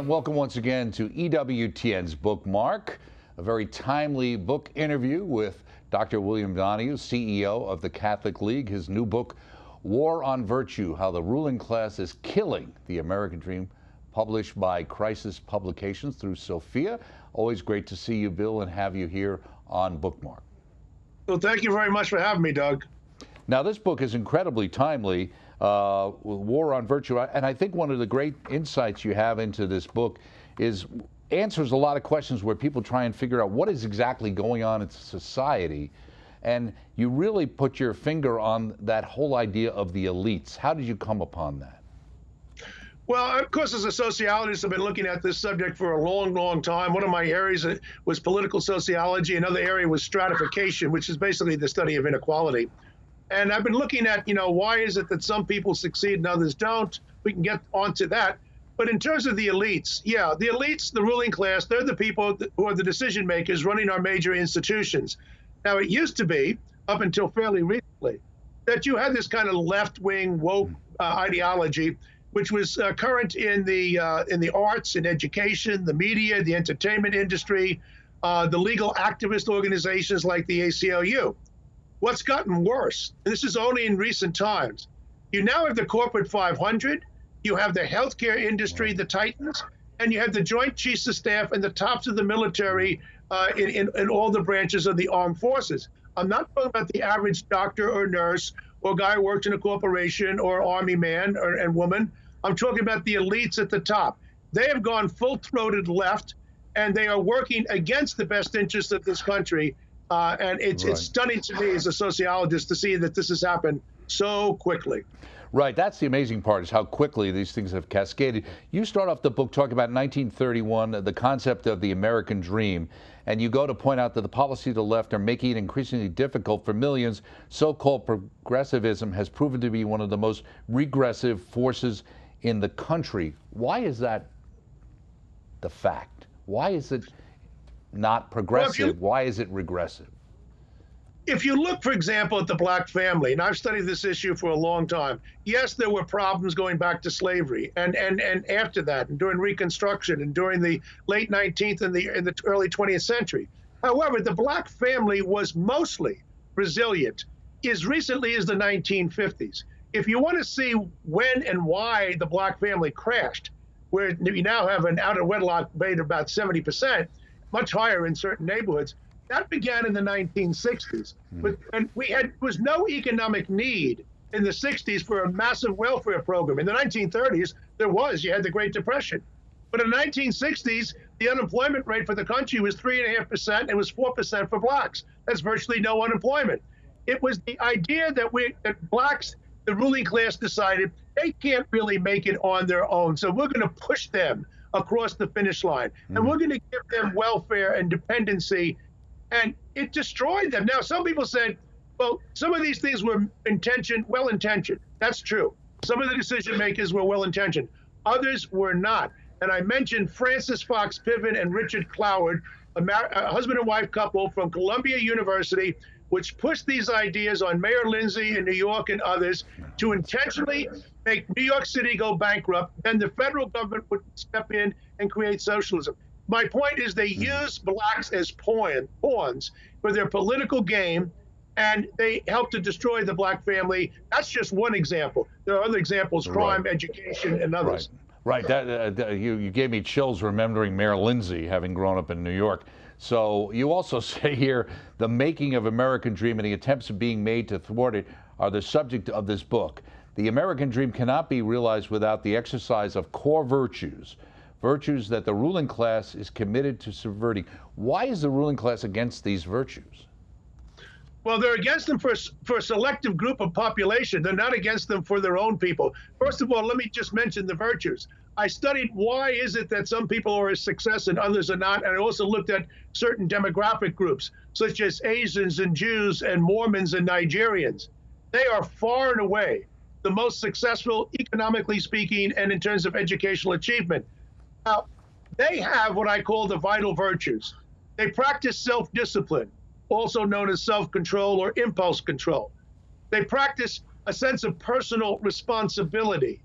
And welcome once again to EWTN's Bookmark, a very timely book interview with Dr. William Donohue, CEO of the Catholic League. His new book, War on Virtue How the Ruling Class is Killing the American Dream, published by Crisis Publications through Sophia. Always great to see you, Bill, and have you here on Bookmark. Well, thank you very much for having me, Doug. Now, this book is incredibly timely, uh, War on Virtue, and I think one of the great insights you have into this book is answers a lot of questions where people try and figure out what is exactly going on in society. And you really put your finger on that whole idea of the elites. How did you come upon that? Well, of course, as a sociologist, I've been looking at this subject for a long, long time. One of my areas was political sociology. Another area was stratification, which is basically the study of inequality. And I've been looking at, you know, why is it that some people succeed and others don't? We can get onto that. But in terms of the elites, yeah, the elites, the ruling class, they're the people who are the decision makers running our major institutions. Now, it used to be, up until fairly recently, that you had this kind of left wing woke uh, ideology which was uh, current in the uh, in the arts, in education, the media, the entertainment industry, uh, the legal activist organizations like the ACLU. What's gotten worse, and this is only in recent times, you now have the corporate 500, you have the healthcare industry, the titans, and you have the Joint Chiefs of Staff and the tops of the military uh, in, in, in all the branches of the armed forces. I'm not talking about the average doctor or nurse or guy who works in a corporation or army man or, and woman. I'm talking about the elites at the top. They have gone full throated left and they are working against the best interests of this country. Uh, and it's, right. it's stunning to me as a sociologist to see that this has happened so quickly. Right, that's the amazing part is how quickly these things have cascaded. You start off the book talking about 1931, the concept of the American dream, and you go to point out that the policy of the left are making it increasingly difficult for millions. So-called progressivism has proven to be one of the most regressive forces in the country. Why is that the fact? Why is it not progressive? Well, you, Why is it regressive? If you look, for example, at the black family, and I've studied this issue for a long time, yes, there were problems going back to slavery and, and, and after that, and during Reconstruction and during the late 19th and the, and the early 20th century. However, the black family was mostly resilient as recently as the 1950s if you want to see when and why the black family crashed, where you now have an out of wedlock rate of about 70%, much higher in certain neighborhoods, that began in the 1960s. Mm. But, and we had was no economic need in the 60s for a massive welfare program. In the 1930s, there was. You had the Great Depression. But in the 1960s, the unemployment rate for the country was 3.5%. and was 4% for blacks. That's virtually no unemployment. It was the idea that we that blacks the ruling class decided they can't really make it on their own. So we're going to push them across the finish line mm. and we're going to give them welfare and dependency. And it destroyed them. Now, some people said, well, some of these things were intentioned, well intentioned. That's true. Some of the decision makers were well intentioned, others were not. And I mentioned Frances Fox Piven and Richard Cloward, a, a husband and wife couple from Columbia University which pushed these ideas on Mayor Lindsay in New York and others to intentionally make New York City go bankrupt, and the federal government would step in and create socialism. My point is they mm-hmm. use blacks as pawn, pawns for their political game, and they help to destroy the black family. That's just one example. There are other examples: crime, right. education, and others. Right. Right. That, uh, that, you, you gave me chills remembering Mayor Lindsay, having grown up in New York. So you also say here the making of American Dream and the attempts being made to thwart it are the subject of this book. The American Dream cannot be realized without the exercise of core virtues, virtues that the ruling class is committed to subverting. Why is the ruling class against these virtues? Well, they're against them for, for a selective group of population. They're not against them for their own people. First of all, let me just mention the virtues. I studied why is it that some people are a success and others are not, and I also looked at certain demographic groups, such as Asians and Jews and Mormons and Nigerians. They are far and away the most successful, economically speaking, and in terms of educational achievement. Now, they have what I call the vital virtues. They practice self discipline also known as self control or impulse control. They practice a sense of personal responsibility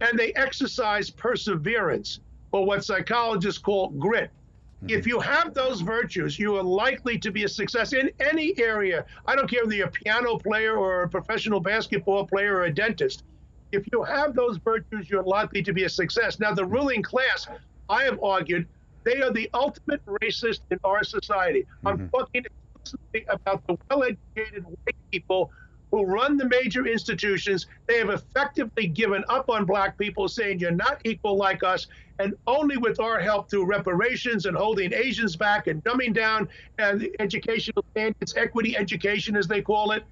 and they exercise perseverance, or what psychologists call grit. Hmm. If you have those virtues, you are likely to be a success in any area. I don't care if you're a piano player or a professional basketball player or a dentist. If you have those virtues, you're likely to be a success. Now, the ruling class, I have argued, they are the ultimate racist in our society. I'm mm-hmm. talking explicitly about the well educated white people who run the major institutions. They have effectively given up on black people, saying you're not equal like us. And only with our help through reparations and holding Asians back and dumbing down and the educational standards, equity education, as they call it.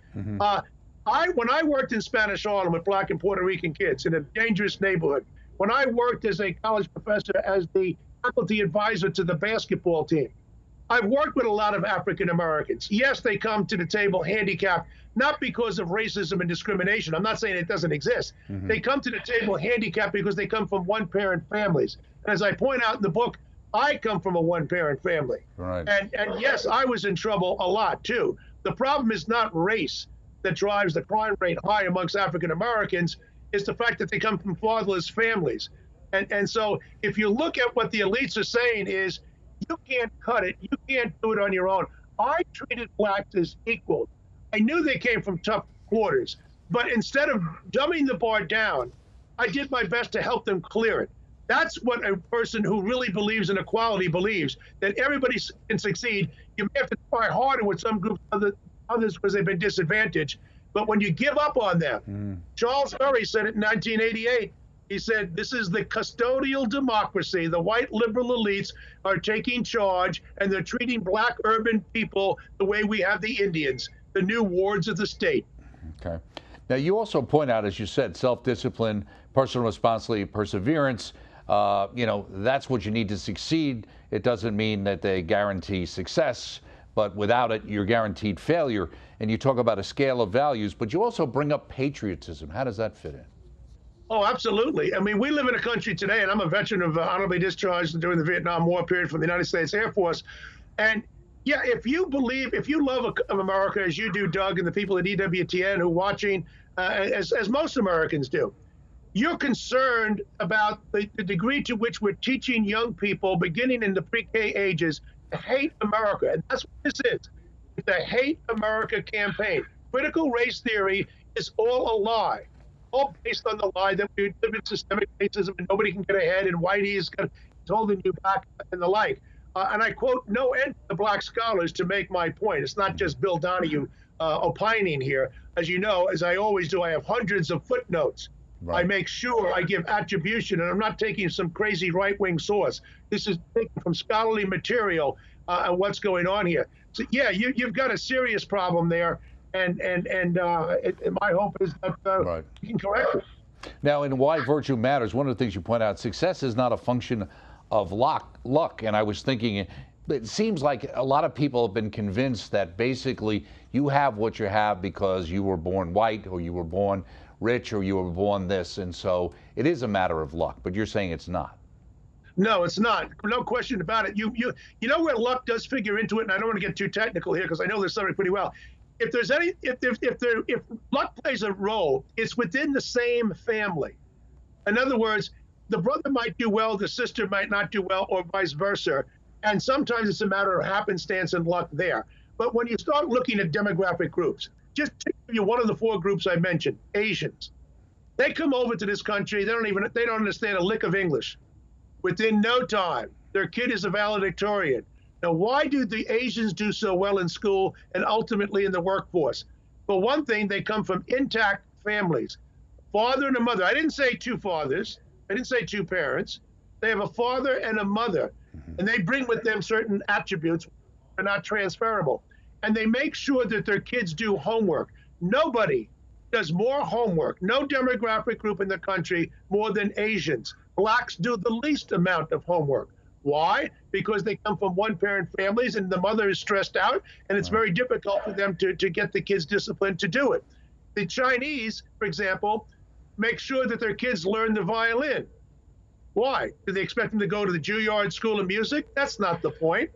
Uh, I, when I worked in Spanish Harlem with black and Puerto Rican kids in a dangerous neighborhood, when I worked as a college professor as the faculty advisor to the basketball team, I've worked with a lot of African Americans. Yes, they come to the table handicapped, not because of racism and discrimination. I'm not saying it doesn't exist. Mm-hmm. They come to the table handicapped because they come from one parent families. And as I point out in the book, I come from a one parent family. Right. And, and yes, I was in trouble a lot too. The problem is not race that drives the crime rate high amongst African Americans, it's the fact that they come from fatherless families. And, and so if you look at what the elites are saying is, you can't cut it. You can't do it on your own. I treated blacks as equal. I knew they came from tough quarters, but instead of dumbing the bar down, I did my best to help them clear it. That's what a person who really believes in equality believes that everybody can succeed. You may have to try harder with some groups, other, others because they've been disadvantaged. But when you give up on them, hmm. Charles Murray said it in 1988. He said, This is the custodial democracy. The white liberal elites are taking charge and they're treating black urban people the way we have the Indians, the new wards of the state. Okay. Now, you also point out, as you said, self discipline, personal responsibility, perseverance. Uh, you know, that's what you need to succeed. It doesn't mean that they guarantee success, but without it, you're guaranteed failure. And you talk about a scale of values, but you also bring up patriotism. How does that fit in? Oh, absolutely. I mean, we live in a country today, and I'm a veteran of uh, honorably discharged during the Vietnam War period from the United States Air Force. And yeah, if you believe, if you love America as you do, Doug, and the people at EWTN who are watching, uh, as, as most Americans do, you're concerned about the, the degree to which we're teaching young people, beginning in the pre-K ages, to hate America. And that's what this is. the hate America campaign. Critical race theory is all a lie all based on the lie that we live in systemic racism and nobody can get ahead and Whitey is gonna- is holding you back and the like. Uh, and I quote no end to black scholars to make my point. It's not just Bill Donohue uh, opining here. As you know, as I always do, I have hundreds of footnotes. I make sure I give attribution, and I'm not taking some crazy right-wing source. This is taken from scholarly material uh, and what's going on here. So yeah, you, you've got a serious problem there, and and and uh, it, my hope is that uh, Right. you can correct it. Now, in Why Virtue Matters, one of the things you point out, success is not a function of luck. luck. And I was thinking, it seems like a lot of people have been convinced that basically you have what you have because you were born white or you were born rich or you were born this. And so it is a matter of luck, but you're saying it's not. No, it's not. No question about it. You you you know where luck does figure into it, and I don't want to get too technical here because I know this subject pretty well. If there's any if if if there if luck plays a role, it's within the same family. In other words, the brother might do well, the sister might not do well, or vice versa. And sometimes it's a matter of happenstance and luck there. But when you start looking at demographic groups, just to give you one of the four groups I mentioned, Asians. They come over to this country, they don't even they don't understand a lick of English within no time, their kid is a valedictorian. Now, why do the Asians do so well in school and ultimately in the workforce? For one thing, they come from intact families, father and a mother. I didn't say two fathers. I didn't say two parents. They have a father and a mother, mm-hmm. and they bring with them certain attributes that are not transferable. And they make sure that their kids do homework. Nobody does more homework, no demographic group in the country more than Asians. Blacks do the least amount of homework. Why? Because they come from one parent families and the mother is stressed out, and it's very difficult for them to, to get the kids disciplined to do it. The Chinese, for example, make sure that their kids learn the violin. Why? Do they expect them to go to the Juilliard School of Music? That's not the point.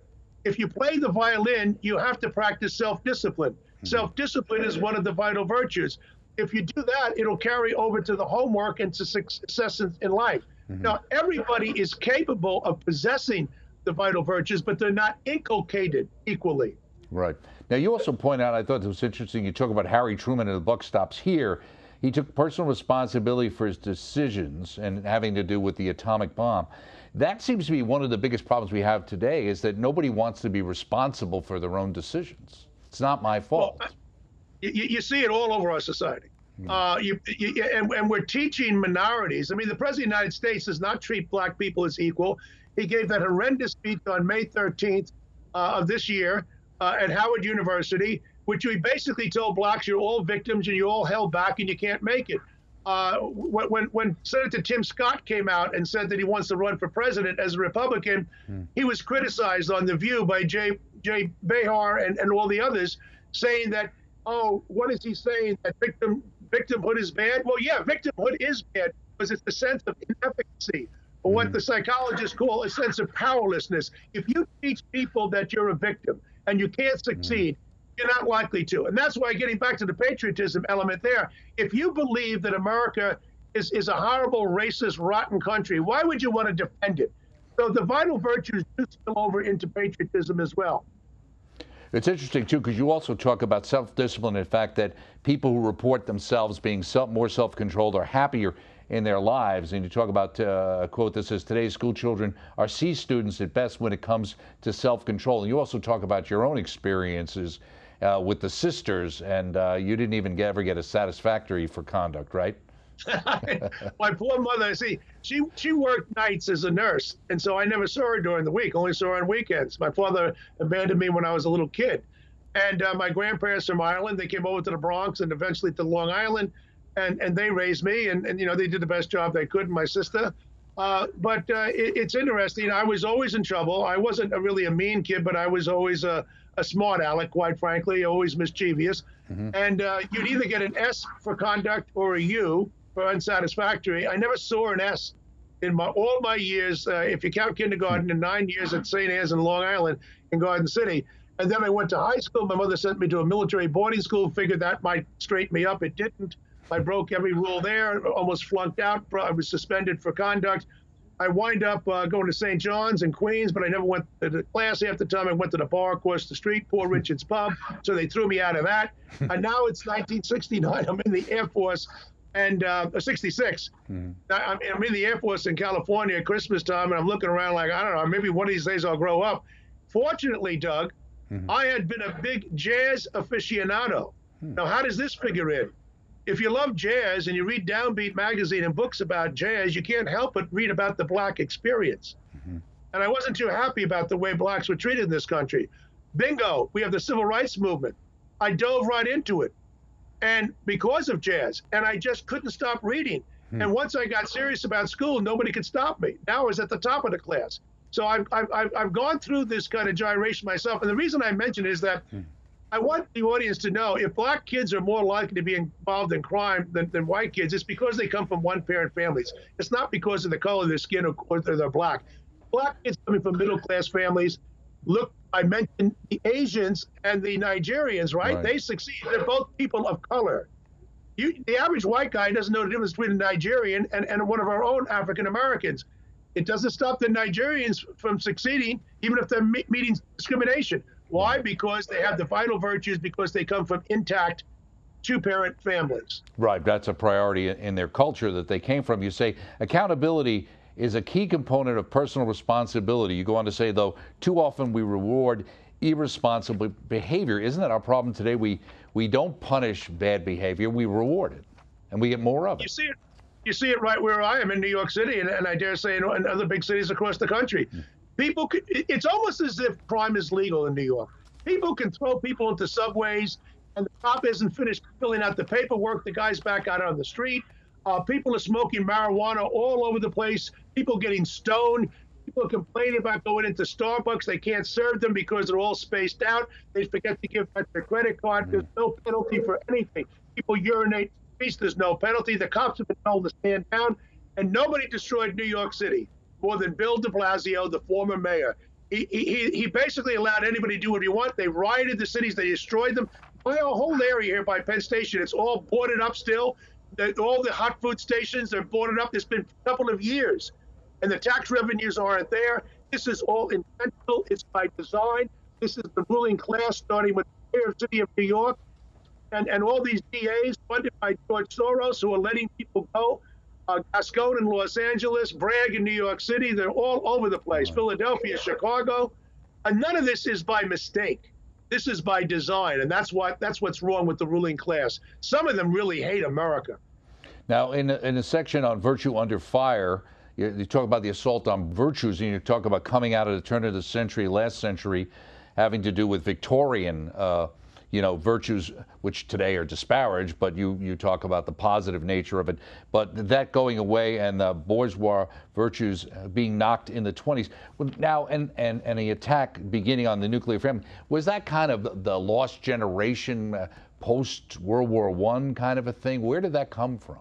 If you play the violin, you have to practice self discipline. Hmm. Self discipline is one of the vital virtues. If you do that, it'll carry over to the homework and to success in life. Mm-hmm. Now, everybody is capable of possessing the vital virtues, but they're not inculcated equally. Right. Now, you also point out, I thought it was interesting, you talk about Harry Truman, and the buck stops here. He took personal responsibility for his decisions and having to do with the atomic bomb. That seems to be one of the biggest problems we have today is that nobody wants to be responsible for their own decisions. It's not my fault. Well, you, you, see it all over our society. Uh, you, you, and, and, we're teaching minorities. I mean, the President of the United States does not treat black people as equal. He gave that horrendous speech on May 13th uh, of this year uh, at Howard University, which we basically told blacks you're all victims and you're all held back and you can't make it. Uh, when, when Senator Tim Scott came out and said that he wants to run for president as a Republican, hmm. he was criticized on The View by Joy, Joy Behar and, and all the others, saying that, oh, what is he saying? That victim victimhood is bad? Well, yeah, victimhood is bad because it's the sense of inefficacy or what hmm. the psychologists call a sense of powerlessness. If you teach people that you're a victim and you can't succeed, you're not likely to. And that's why, getting back to the patriotism element there, if you believe that America is, is a horrible, racist, rotten country, why would you want to defend it? So the vital virtues do spill over into patriotism as well. It's interesting, too, because you also talk about self discipline and the fact that people who report themselves being self, more self controlled are happier in their lives. And you talk about uh, a quote that says, Today's school children are C students at best when it comes to self control. And you also talk about your own experiences uh, with the sisters, and uh, you didn't even get, ever get a satisfactory for conduct, right? My poor mother, see, she she worked nights as a nurse, and so I never saw her during the week. Only saw her on weekends. My father abandoned me when I was a little kid, and uh, my grandparents from Ireland, they came over to the Bronx and eventually to Long Island and and they raised me, and, and you know they did the best job they could. My sister, uh, but uh, it, it's interesting. I was always in trouble. I wasn't a, really a mean kid, but I was always a, a smart aleck, quite frankly, always mischievous. Mm-hmm. And uh, you'd either get an S for conduct or a U unsatisfactory. I never saw an S in my all my years. Uh, if you count kindergarten, and nine years at St. Anne's in Long Island in Garden City. And then I went to high school. My mother sent me to a military boarding school. Figured that might straighten me up. It didn't. I broke every rule there, almost flunked out. I was suspended for conduct. I wind up uh, going to St. John's in Queens, but I never went to the class half the time. I went to the bar across the street, Poor Richard's Pub, so they threw me out of that. and now it's 1969. I'm in the Air Force, and uh, 66. Mm-hmm. I'm, I'm in the Air Force in California at Christmas time, and I'm looking around like, I don't know, maybe one of these days I'll grow up. Fortunately, Doug, mm-hmm. I had been a big jazz aficionado. Hmm. Now, how does this figure in? if you love jazz and you read Downbeat magazine and books about jazz, you can't help but read about the black experience. Mm-hmm. And I wasn't too happy about the way blacks were treated in this country. Bingo, we have the civil rights movement. I dove right into it. And because of jazz, and I just couldn't stop reading. Mm-hmm. And once I got serious about school, nobody could stop me. Now I was at the top of the class. So I've, I've, I've gone through this kind of gyration myself. And the reason I mention is that mm-hmm I want the audience to know if black kids are more likely to be involved in crime than, than white kids, it's because they come from one parent families. It's not because of the color of their skin or, or they're black. Black kids coming from middle class families. Look, I mentioned the Asians and the Nigerians, right? right. They succeed. They're both people of color. You, the average white guy doesn't know the difference between a Nigerian and, and one of our own African Americans. It doesn't stop the Nigerians from succeeding, even if they're meeting discrimination. Why? Because they have the vital virtues because they come from intact two parent families. Right. That's a priority in their culture that they came from. You say accountability is a key component of personal responsibility. You go on to say, though, too often we reward irresponsible behavior. Isn't that our problem today? We we don't punish bad behavior, we reward it, and we get more of it. You see it. You see it right where I am in New York City, and, and I dare say in, in other big cities across the country. Mm people can, it's almost as if crime is legal in New York. People can throw people into subways, and the cop isn't finished filling out the paperwork. The guy's back out on the street. Uh, people are smoking marijuana all over the place. People getting stoned. People complaining about going into Starbucks. They can't serve them because they're all spaced out. They forget to give back their credit card. There's no penalty for anything. People urinate. There's no penalty. The cops have been told to stand down, and nobody destroyed New York City more than Bill de Blasio, the former mayor. He, he, he basically allowed anybody to do what he want. They rioted the cities, they destroyed them. A whole area here by Penn Station, it's all boarded up still. all the hot food stations are boarded up. It's been a couple of years, and the tax revenues aren't there. This is all intentional. It's by design. This is the ruling class, starting with the mayor of city of New York, and, and all these DAs funded by George Soros who are letting people go. Uh, Gascon in Los Angeles, Bragg in New York City. They're all over the place. Philadelphia, Chicago. And none of this is by mistake. This is by design, and that's what that's what's wrong with the ruling class. Some of them really hate America. Now, in a, in a section on virtue under fire, you, you, talk about the assault on virtues, and you talk about coming out of the turn of the century, last century, having to do with Victorian. Uh, you know, virtues which today are disparaged, but you, you talk about the positive nature of it. But that going away and the bourgeois virtues being knocked in the 20s. Now, and, and, and the attack beginning on the nuclear family, was that kind of the lost generation uh, post World War I kind of a thing? Where did that come from?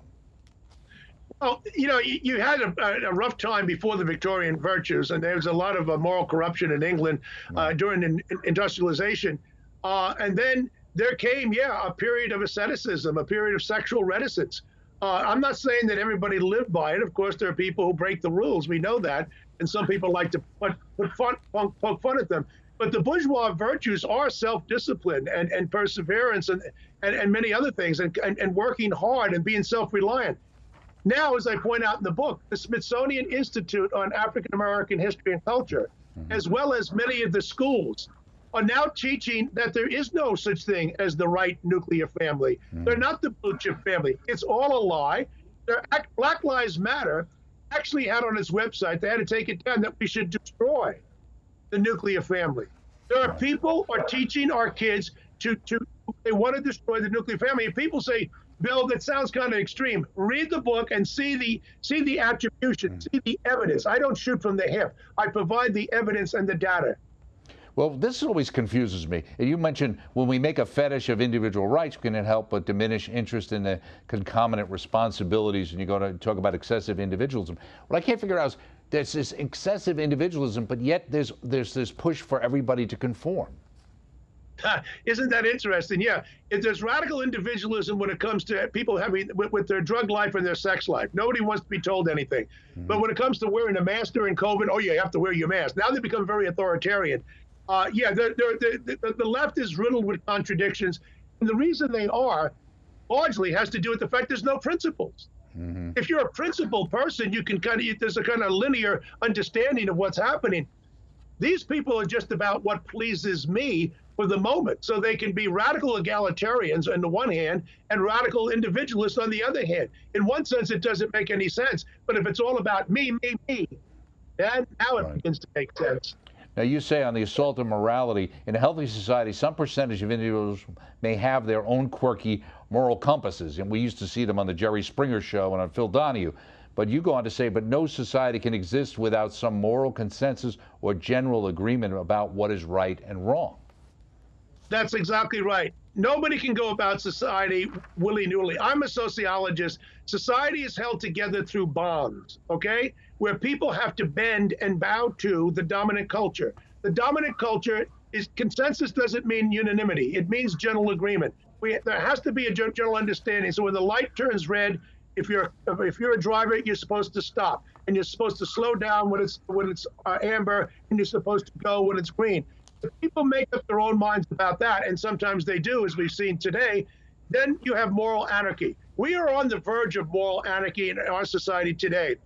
Well, you know, you, you had a, a, rough time before the Victorian virtues, and there was a lot of uh, moral corruption in England uh, during in, in industrialization. Uh, and then there came, yeah, a period of asceticism, a period of sexual reticence. Uh, I'm not saying that everybody lived by it. Of course, there are people who break the rules. We know that. And some people like to put, put fun, poke fun at them. But the bourgeois virtues are self discipline and, and perseverance and, and, and many other things, and, and, and working hard and being self reliant. Now, as I point out in the book, the Smithsonian Institute on African American History and Culture, mm-hmm. as well as many of the schools, are now teaching that there is no such thing as the right nuclear family. Mm. They're not the blue chip family. It's all a lie. They're, Black Lives Matter actually had on its website, they had to take it down, that we should destroy the nuclear family. There are people are teaching our kids to, to they want to destroy the nuclear family. And people say, Bill, that sounds kind of extreme. Read the book and see the see the attribution, mm. see the evidence. I don't shoot from the hip. I provide the evidence and the data. Well, this always confuses me. You mentioned when we make a fetish of individual rights, can it help but diminish interest in the concomitant responsibilities? And you go to talk about excessive individualism. What I can't figure out is there's this excessive individualism, but yet there's there's this push for everybody to conform. Isn't that interesting? Yeah, if there's radical individualism when it comes to people having with, with, their drug life and their sex life. Nobody wants to be told anything. Mm-hmm. But when it comes to wearing a mask during COVID, oh yeah, you have to wear your mask. Now they become very authoritarian. Uh, yeah, the, the, the, the left is riddled with contradictions. And the reason they are largely has to do with the fact there's no principles. Mm-hmm. If you're a principled person, you can kind of, there's a kind of linear understanding of what's happening. These people are just about what pleases me for the moment. So they can be radical egalitarians on the one hand and radical individualists on the other hand. In one sense, it doesn't make any sense. But if it's all about me, me, me, then now it right. begins to make sense. Now, you say on the assault of morality, in a healthy society, some percentage of individuals may have their own quirky moral compasses. And we used to see them on the Jerry Springer show and on Phil Donahue. But you go on to say, but no society can exist without some moral consensus or general agreement about what is right and wrong. That's exactly right. Nobody can go about society willy nilly. I'm a sociologist. Society is held together through bonds, okay? where people have to bend and bow to the dominant culture. The dominant culture is consensus doesn't mean unanimity. It means general agreement. We, there has to be a general understanding. So when the light turns red, if you're if you're a driver, you're supposed to stop, and you're supposed to slow down when it's when it's uh, amber, and you're supposed to go when it's green. If people make up their own minds about that, and sometimes they do, as we've seen today, then you have moral anarchy. We are on the verge of moral anarchy in our society today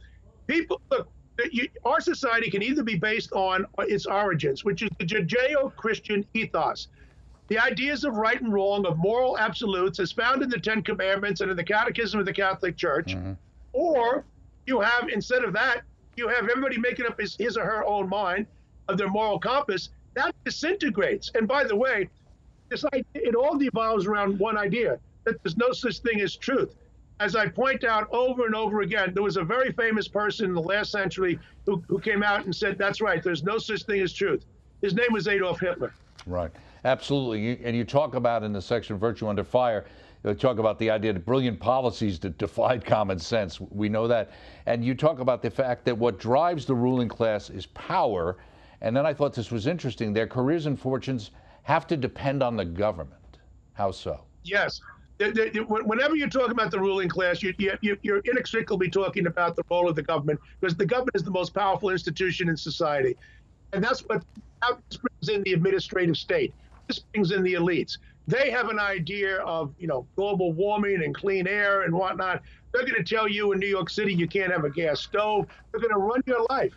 people look. You, our society can either be based on its origins, which is the Judeo-Christian ethos, the ideas of right and wrong, of moral absolutes, as found in the Ten Commandments and in the Catechism of the Catholic Church, mm-hmm. or you have instead of that, you have everybody making up his, his or her own mind of their moral compass. That disintegrates. And by the way, this idea, it all devolves around one idea that there's no such thing as truth as I point out over and over again, there was a very famous person in the last century who, who came out and said, that's right, there's no such thing as truth. His name was Adolf Hitler. Right, absolutely. You, and you talk about in the section Virtue Under Fire, you talk about the idea of brilliant policies that defied common sense. We know that. And you talk about the fact that what drives the ruling class is power. And then I thought this was interesting. Their careers and fortunes have to depend on the government. How so? Yes whenever you're talking about the ruling class, you, you, you're inextricably talking about the role of the government because the government is the most powerful institution in society. And that's what brings in the administrative state. This brings in the elites. They have an idea of, you know, global warming and clean air and whatnot. They're going to tell you in New York City you can't have a gas stove. They're going to run your life.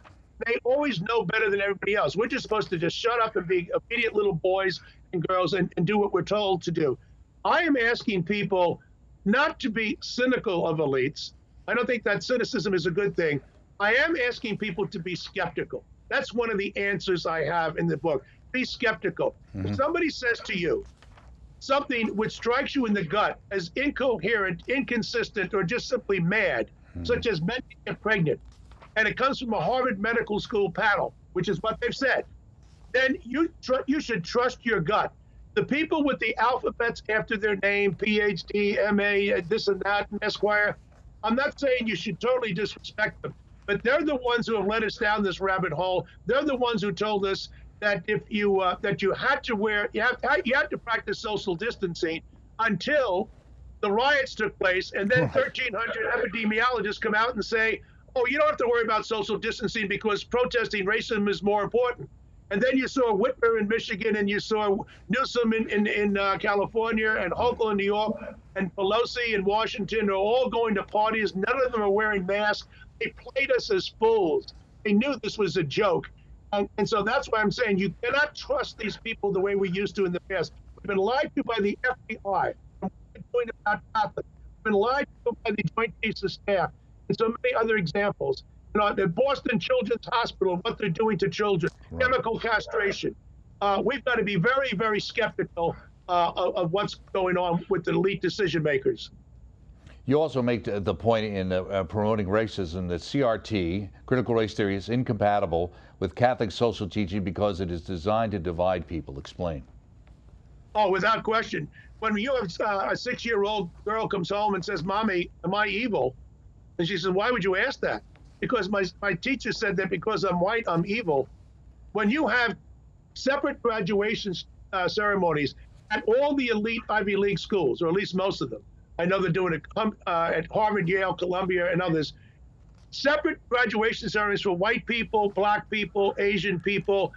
They always know better than everybody else. We're just supposed to just shut up and be obedient little boys and girls and, and do what we're told to do. I am asking people not to be cynical of elites. I don't think that cynicism is a good thing. I am asking people to be skeptical. That's one of the answers I have in the book. Be skeptical. Mm-hmm. If somebody says to you something which strikes you in the gut as incoherent, inconsistent, or just simply mad, mm-hmm. such as men get pregnant, and it comes from a Harvard Medical School panel, which is what they've said, then you tr- you should trust your gut. The people with the alphabets after their name, PhD, MA, this and that, and Esquire, I'm not saying you should totally disrespect them, but they're the ones who have led us down this rabbit hole. They're the ones who told us that if you uh, that you had to wear you have you had to practice social distancing until the riots took place, and then 1,300 epidemiologists come out and say, oh, you don't have to worry about social distancing because protesting racism is more important. And then you saw Whitmer in Michigan, and you saw Newsom in, in, in uh, California, and Hochul in New York, and Pelosi in Washington are all going to parties. None of them are wearing masks. They played us as fools. They knew this was a joke. And, and so that's why I'm saying you cannot trust these people the way we used to in the past. We've been lied to by the FBI. We've been lied to by the Joint Chiefs of Staff and so many other examples. You know, the Boston Children's Hospital, what they're doing to children, right. chemical castration. Uh, we've got to be very, very skeptical uh, of, of, what's going on with the elite decision makers. You also make the point in uh, uh promoting racism that CRT, critical race theory, is incompatible with Catholic social teaching because it is designed to divide people. Explain. Oh, without question. When you have uh, a six-year-old girl comes home and says, "Mommy, am I evil?" And she says, Why would you ask that? Because my, my teacher said that because I'm white, I'm evil. When you have separate graduation uh, ceremonies at all the elite Ivy League schools, or at least most of them, I know they're doing it uh, at Harvard, Yale, Columbia, and others. Separate graduation ceremonies for white people, black people, Asian people.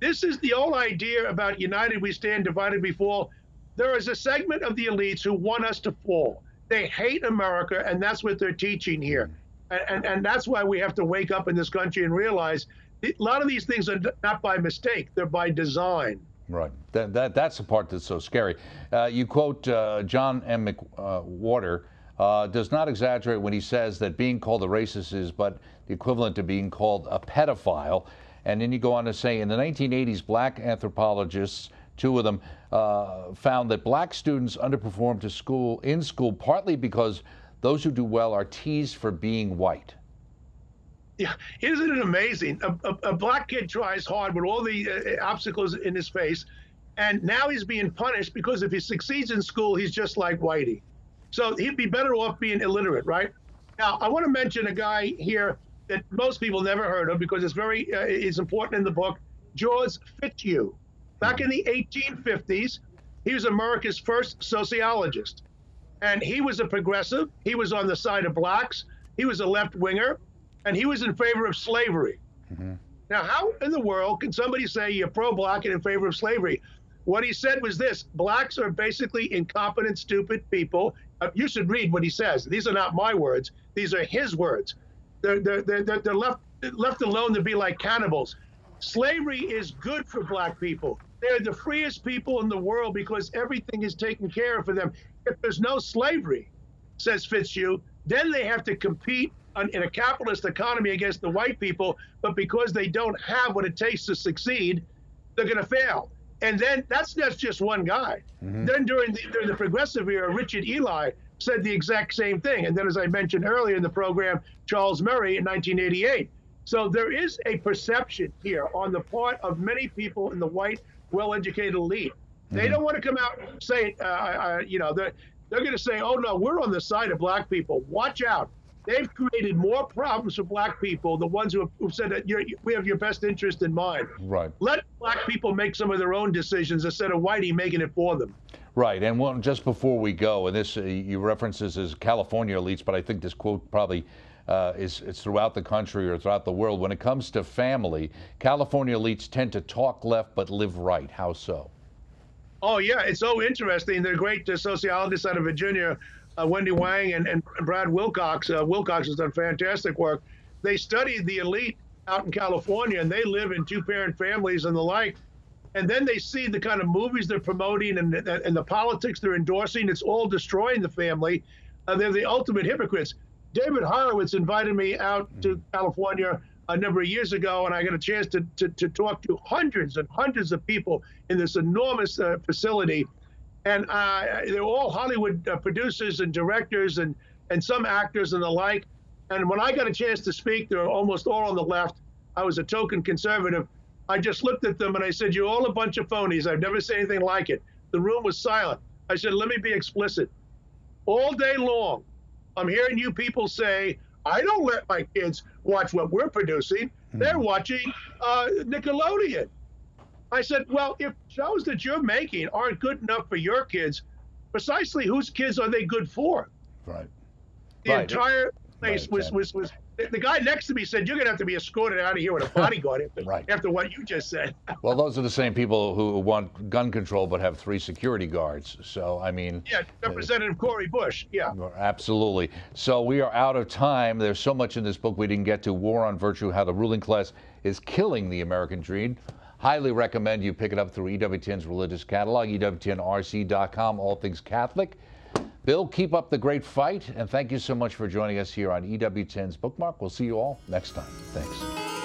This is the old idea about united we stand, divided we fall. There is a segment of the elites who want us to fall. They hate America, and that's what they're teaching here. And, and, and that's why we have to wake up in this country and realize a lot of these things are not by mistake, they're by design. Right. That, that, that's the part that's so scary. Uh, you quote uh, John M. McWhorter. Uh, does not exaggerate when he says that being called a racist is but the equivalent to being called a pedophile. And then you go on to say in the 1980s, black anthropologists Two of them uh, found that black students underperform to school in school partly because those who do well are teased for being white. Yeah, isn't it amazing? A, a, a black kid tries hard with all the uh, obstacles in his face, and now he's being punished because if he succeeds in school, he's just like Whitey. So he'd be better off being illiterate, right? Now, I want to mention a guy here that most people never heard of because it's very uh, it's important in the book. George Fitzhugh. Back in the 1850s, he was America's first sociologist. And he was a progressive. He was on the side of blacks. He was a left winger. And he was in favor of slavery. Mm-hmm. Now, how in the world can somebody say you're pro black and in favor of slavery? What he said was this blacks are basically incompetent, stupid people. Uh, you should read what he says. These are not my words, these are his words. They're, they're, they're, they're left, left alone to be like cannibals. Slavery is good for black people. They're the freest people in the world because everything is taken care of for them. If there's no slavery, says Fitzhugh, then they have to compete on, in a capitalist economy against the white people. But because they don't have what it takes to succeed, they're going to fail. And then that's that's just one guy. Mm-hmm. Then during the during the progressive era, Richard Ely said the exact same thing. And then, as I mentioned earlier in the program, Charles Murray in 1988. So there is a perception here on the part of many people in the white well-educated elite. They mm-hmm. don't want to come out and say, uh, uh, you know, they're, they're going to say, oh, no, we're on the side of black people. Watch out. they've created more problems for black people, the ones who have, who've said that you're, we have your best interest in mind. Right. Let black people make some of their own decisions instead of Whitey making it for them. Right, and one, just before we go, and this uh, you reference this as California elites, but I think this quote probably uh, is it's throughout the country or throughout the world. When it comes to family, California elites tend to talk left but live right. How so? Oh yeah, it's so interesting. The great uh, sociologists out of Virginia, uh, Wendy Wang and, and Brad Wilcox. Uh, Wilcox has done fantastic work. They studied the elite out in California, and they live in two-parent families and the like and then they see the kind of movies they're promoting and, and the politics they're endorsing. It's all destroying the family. Uh, they're the ultimate hypocrites. David Horowitz invited me out to California a number of years ago, and I got a chance to, to, to talk to hundreds and hundreds of people in this enormous uh, facility. And uh, they're all Hollywood uh, producers and directors and, and some actors and the like. And when I got a chance to speak, they're almost all on the left. I was a token conservative. I just looked at them and I said, You're all a bunch of phonies. I've never seen anything like it. The room was silent. I said, Let me be explicit. All day long, I'm hearing you people say, I don't let my kids watch what we're producing. Mm-hmm. They're watching uh, Nickelodeon. I said, Well, if shows that you're making aren't good enough for your kids, precisely whose kids are they good for? Right. The right. entire place right, was, was, was the, guy next to me said, "You're going to have to be escorted out of here with a bodyguard after, right. after what you just said." well, those are the same people who want gun control but have three security guards. So, I mean, yeah, Representative uh, Cori Bush. Yeah, absolutely. So we are out of time. There's so much in this book we didn't get to. War on Virtue: How the Ruling Class is Killing the American Dream. Highly recommend you pick it up through EWTN's religious catalog, EWTNRC.com, all things Catholic. Bill, keep up the great fight, and thank you so much for joining us here on EWTN's Bookmark. We'll see you all next time. Thanks.